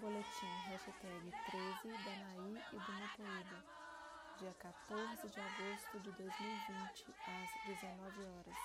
Boletim hashtag 13 Danaí e do Mupoíba, dia 14 de agosto de 2020, às 19 horas.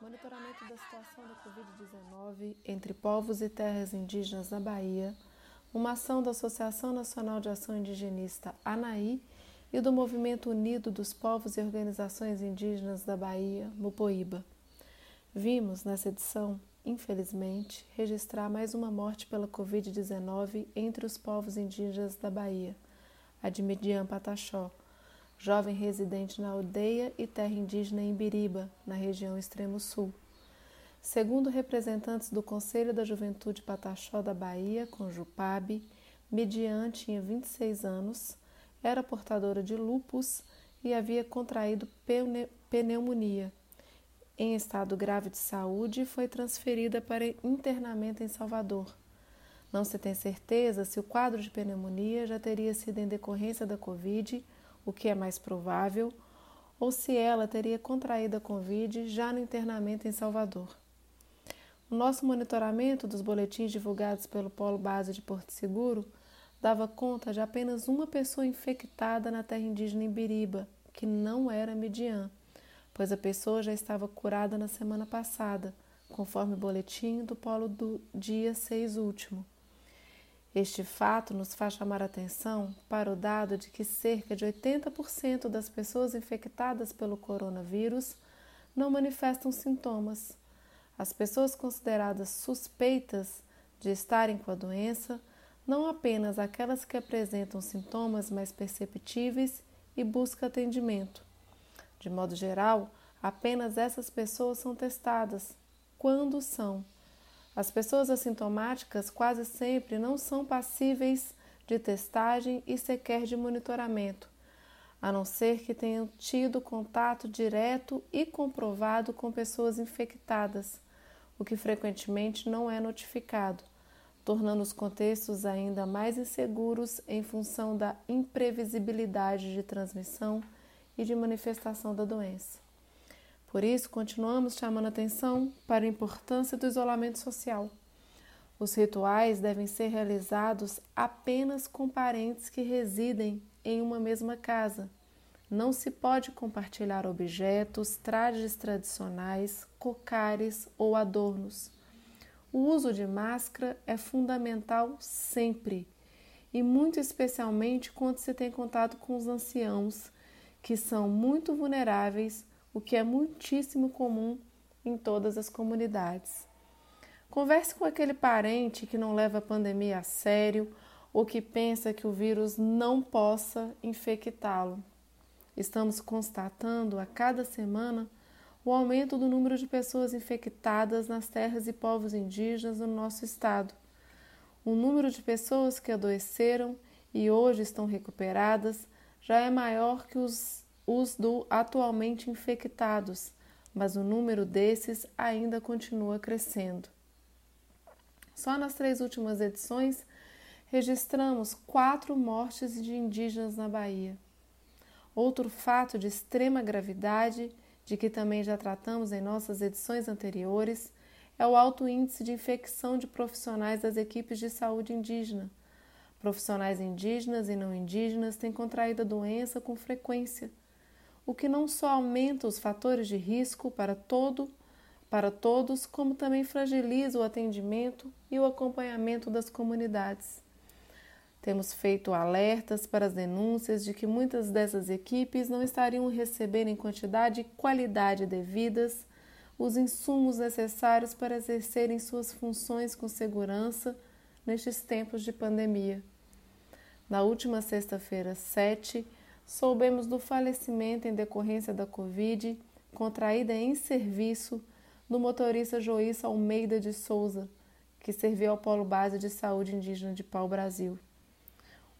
Monitoramento da situação da Covid-19 entre povos e terras indígenas na Bahia, uma ação da Associação Nacional de Ação Indigenista ANAI e do Movimento Unido dos Povos e Organizações Indígenas da Bahia, Mupoíba. Vimos nessa edição, infelizmente, registrar mais uma morte pela Covid-19 entre os povos indígenas da Bahia, a de Midian Pataxó, jovem residente na aldeia e terra indígena Imbiriba, na região extremo sul. Segundo representantes do Conselho da Juventude Pataxó da Bahia, Conjupab, Midian tinha 26 anos, era portadora de lupus e havia contraído pneumonia. Em estado grave de saúde, foi transferida para internamento em Salvador. Não se tem certeza se o quadro de pneumonia já teria sido em decorrência da Covid, o que é mais provável, ou se ela teria contraído a Covid já no internamento em Salvador. O nosso monitoramento dos boletins divulgados pelo Polo Base de Porto Seguro dava conta de apenas uma pessoa infectada na terra indígena Ibiriba, que não era Midian, pois a pessoa já estava curada na semana passada, conforme o boletim do polo do dia 6 último. Este fato nos faz chamar atenção para o dado de que cerca de 80% das pessoas infectadas pelo coronavírus não manifestam sintomas. As pessoas consideradas suspeitas de estarem com a doença não apenas aquelas que apresentam sintomas mais perceptíveis e buscam atendimento. De modo geral, apenas essas pessoas são testadas. Quando são? As pessoas assintomáticas quase sempre não são passíveis de testagem e sequer de monitoramento, a não ser que tenham tido contato direto e comprovado com pessoas infectadas, o que frequentemente não é notificado tornando os contextos ainda mais inseguros em função da imprevisibilidade de transmissão e de manifestação da doença. Por isso, continuamos chamando atenção para a importância do isolamento social. Os rituais devem ser realizados apenas com parentes que residem em uma mesma casa. Não se pode compartilhar objetos, trajes tradicionais, cocares ou adornos. O uso de máscara é fundamental sempre, e muito especialmente quando se tem contato com os anciãos, que são muito vulneráveis, o que é muitíssimo comum em todas as comunidades. Converse com aquele parente que não leva a pandemia a sério ou que pensa que o vírus não possa infectá-lo. Estamos constatando a cada semana o aumento do número de pessoas infectadas nas terras e povos indígenas no nosso estado. O número de pessoas que adoeceram e hoje estão recuperadas já é maior que os, os do atualmente infectados, mas o número desses ainda continua crescendo. Só nas três últimas edições registramos quatro mortes de indígenas na Bahia. Outro fato de extrema gravidade de que também já tratamos em nossas edições anteriores, é o alto índice de infecção de profissionais das equipes de saúde indígena. Profissionais indígenas e não indígenas têm contraído a doença com frequência, o que não só aumenta os fatores de risco para todo para todos, como também fragiliza o atendimento e o acompanhamento das comunidades. Temos feito alertas para as denúncias de que muitas dessas equipes não estariam recebendo em quantidade e qualidade devidas os insumos necessários para exercerem suas funções com segurança nestes tempos de pandemia. Na última sexta-feira, 7, soubemos do falecimento em decorrência da Covid, contraída em serviço, do motorista Joíssa Almeida de Souza, que serviu ao Polo Base de Saúde Indígena de Pau Brasil.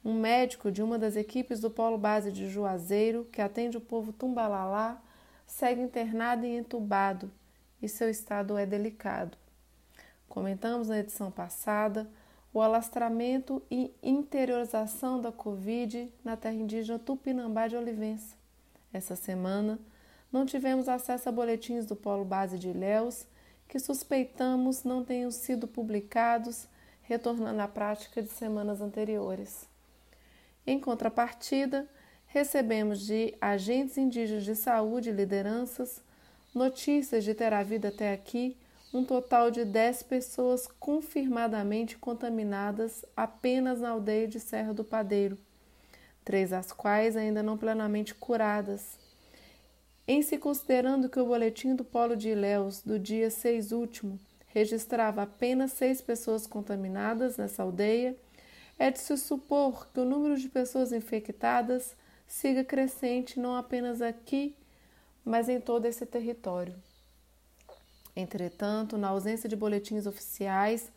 Um médico de uma das equipes do Polo Base de Juazeiro, que atende o povo tumbalalá, segue internado e entubado e seu estado é delicado. Comentamos na edição passada o alastramento e interiorização da Covid na terra indígena Tupinambá de Olivença. Essa semana, não tivemos acesso a boletins do Polo Base de Ilhéus que suspeitamos não tenham sido publicados retornando à prática de semanas anteriores. Em contrapartida, recebemos de agentes indígenas de saúde e lideranças notícias de ter havido até aqui um total de 10 pessoas confirmadamente contaminadas apenas na aldeia de Serra do Padeiro, três as quais ainda não plenamente curadas. Em se considerando que o boletim do Polo de Ilhéus do dia 6 último registrava apenas seis pessoas contaminadas nessa aldeia, é de se supor que o número de pessoas infectadas siga crescente não apenas aqui, mas em todo esse território. Entretanto, na ausência de boletins oficiais,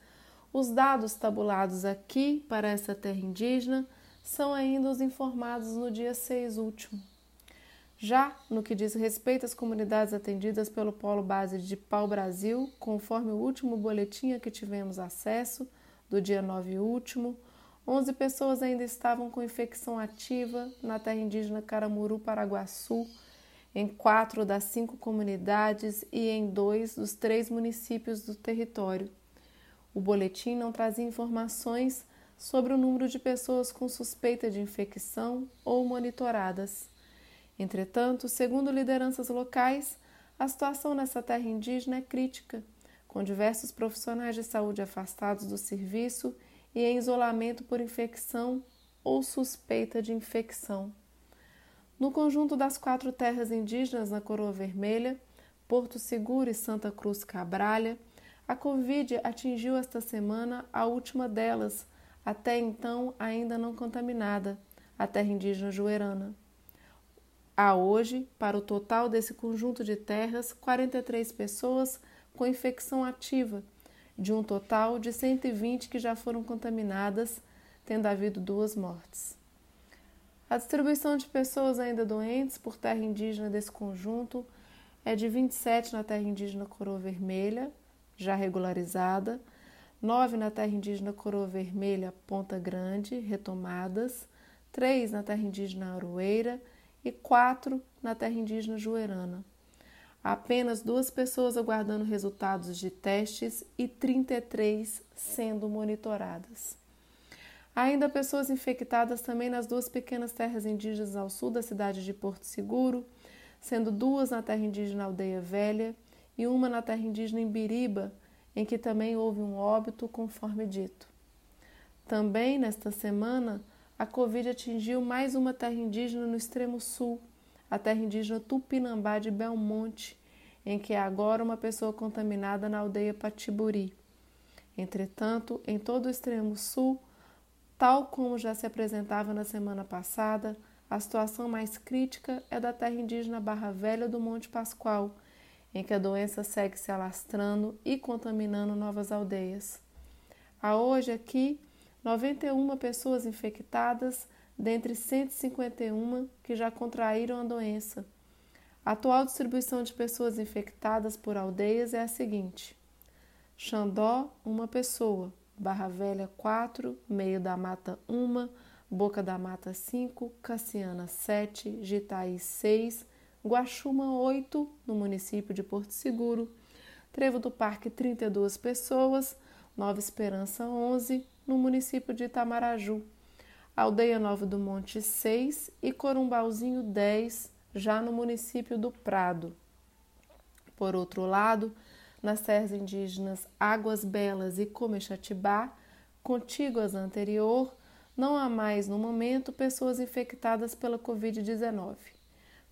os dados tabulados aqui para essa terra indígena são ainda os informados no dia 6 último. Já no que diz respeito às comunidades atendidas pelo Polo Base de Pau Brasil, conforme o último boletim a que tivemos acesso, do dia 9 último, 11 pessoas ainda estavam com infecção ativa na terra indígena Caramuru, Paraguaçu, em quatro das cinco comunidades e em dois dos três municípios do território. O boletim não trazia informações sobre o número de pessoas com suspeita de infecção ou monitoradas. Entretanto, segundo lideranças locais, a situação nessa terra indígena é crítica, com diversos profissionais de saúde afastados do serviço e em isolamento por infecção ou suspeita de infecção. No conjunto das quatro terras indígenas na Coroa Vermelha, Porto Seguro e Santa Cruz Cabralha, a Covid atingiu esta semana a última delas, até então ainda não contaminada, a terra indígena Juerana. Há hoje, para o total desse conjunto de terras, 43 pessoas com infecção ativa, de um total de 120 que já foram contaminadas, tendo havido duas mortes. A distribuição de pessoas ainda doentes por terra indígena desse conjunto é de 27 na terra indígena Coroa Vermelha, já regularizada, 9 na terra indígena Coroa Vermelha Ponta Grande, retomadas, 3 na terra indígena Aroeira e quatro na terra indígena Juerana. Apenas duas pessoas aguardando resultados de testes e 33 sendo monitoradas. Ainda pessoas infectadas também nas duas pequenas terras indígenas ao sul da cidade de Porto Seguro, sendo duas na terra indígena Aldeia Velha e uma na terra indígena Imbiriba, em que também houve um óbito, conforme dito. Também nesta semana, a Covid atingiu mais uma terra indígena no extremo sul, a terra indígena Tupinambá de Belmonte, em que há agora uma pessoa contaminada na aldeia Patiburi. Entretanto, em todo o extremo sul, tal como já se apresentava na semana passada, a situação mais crítica é da terra indígena Barra Velha do Monte Pascoal, em que a doença segue se alastrando e contaminando novas aldeias. Há hoje aqui 91 pessoas infectadas, dentre 151 que já contraíram a doença. A atual distribuição de pessoas infectadas por aldeias é a seguinte: Xandó, uma pessoa, Barra Velha, 4, Meio da Mata, 1, Boca da Mata, 5, Cassiana, 7, Jitaí, 6, Guaxuma, 8, no município de Porto Seguro, Trevo do Parque, 32 pessoas, Nova Esperança, 11, no município de Itamaraju, Aldeia Nova do Monte 6 e Corumbauzinho 10, já no município do Prado. Por outro lado, nas terras indígenas Águas Belas e Comexatibá, contíguas anterior, não há mais no momento pessoas infectadas pela Covid-19.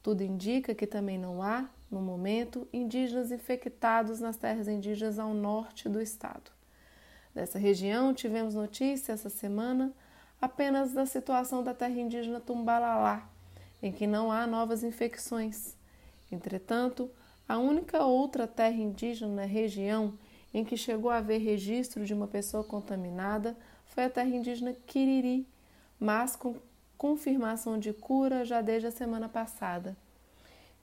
Tudo indica que também não há, no momento, indígenas infectados nas terras indígenas ao norte do estado. Dessa região, tivemos notícia essa semana apenas da situação da terra indígena Tumbalalá, em que não há novas infecções. Entretanto, a única outra terra indígena na região em que chegou a haver registro de uma pessoa contaminada foi a terra indígena Quiriri, mas com confirmação de cura já desde a semana passada.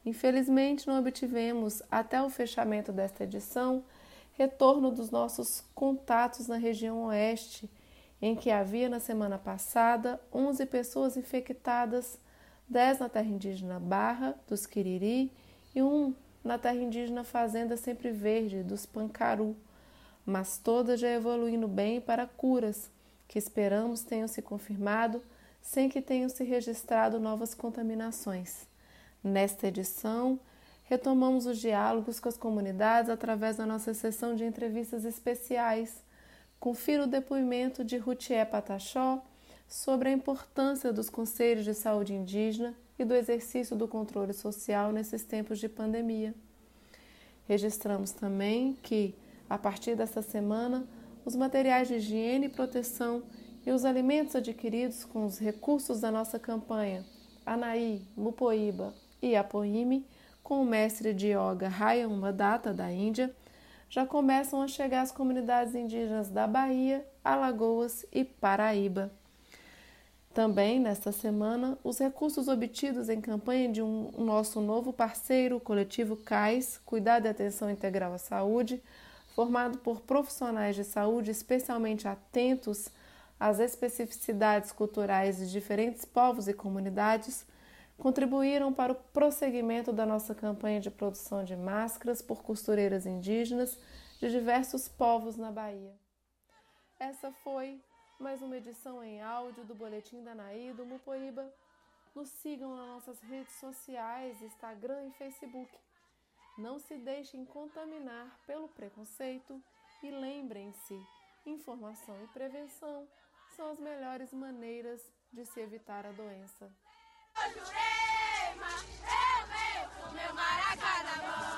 Infelizmente, não obtivemos, até o fechamento desta edição, retorno dos nossos contatos na região oeste, em que havia na semana passada 11 pessoas infectadas, 10 na terra indígena Barra, dos Quiriri, e um na terra indígena Fazenda Sempre Verde, dos Pancaru, mas todas já evoluindo bem para curas, que esperamos tenham se confirmado sem que tenham se registrado novas contaminações. Nesta edição, retomamos os diálogos com as comunidades através da nossa sessão de entrevistas especiais. Confira o depoimento de Rutier Patachó sobre a importância dos conselhos de saúde indígena e do exercício do controle social nesses tempos de pandemia. Registramos também que, a partir desta semana, os materiais de higiene e proteção e os alimentos adquiridos com os recursos da nossa campanha Anaí, Mupoíba e Apoime, com o mestre de yoga Ryan Madata da Índia, já começam a chegar às comunidades indígenas da Bahia, Alagoas e Paraíba. Também, nesta semana, os recursos obtidos em campanha de um, nosso novo parceiro, o coletivo CAIS, Cuidado e Atenção Integral à Saúde, formado por profissionais de saúde especialmente atentos às especificidades culturais de diferentes povos e comunidades, contribuíram para o prosseguimento da nossa campanha de produção de máscaras por costureiras indígenas de diversos povos na Bahia. Essa foi mais uma edição em áudio do Boletim da Naí do Mupoíba. Nos sigam nas nossas redes sociais, Instagram e Facebook. Não se deixem contaminar pelo preconceito e lembrem-se: informação e prevenção são as melhores maneiras de se evitar a doença. Jurema, eu venho com meu mão.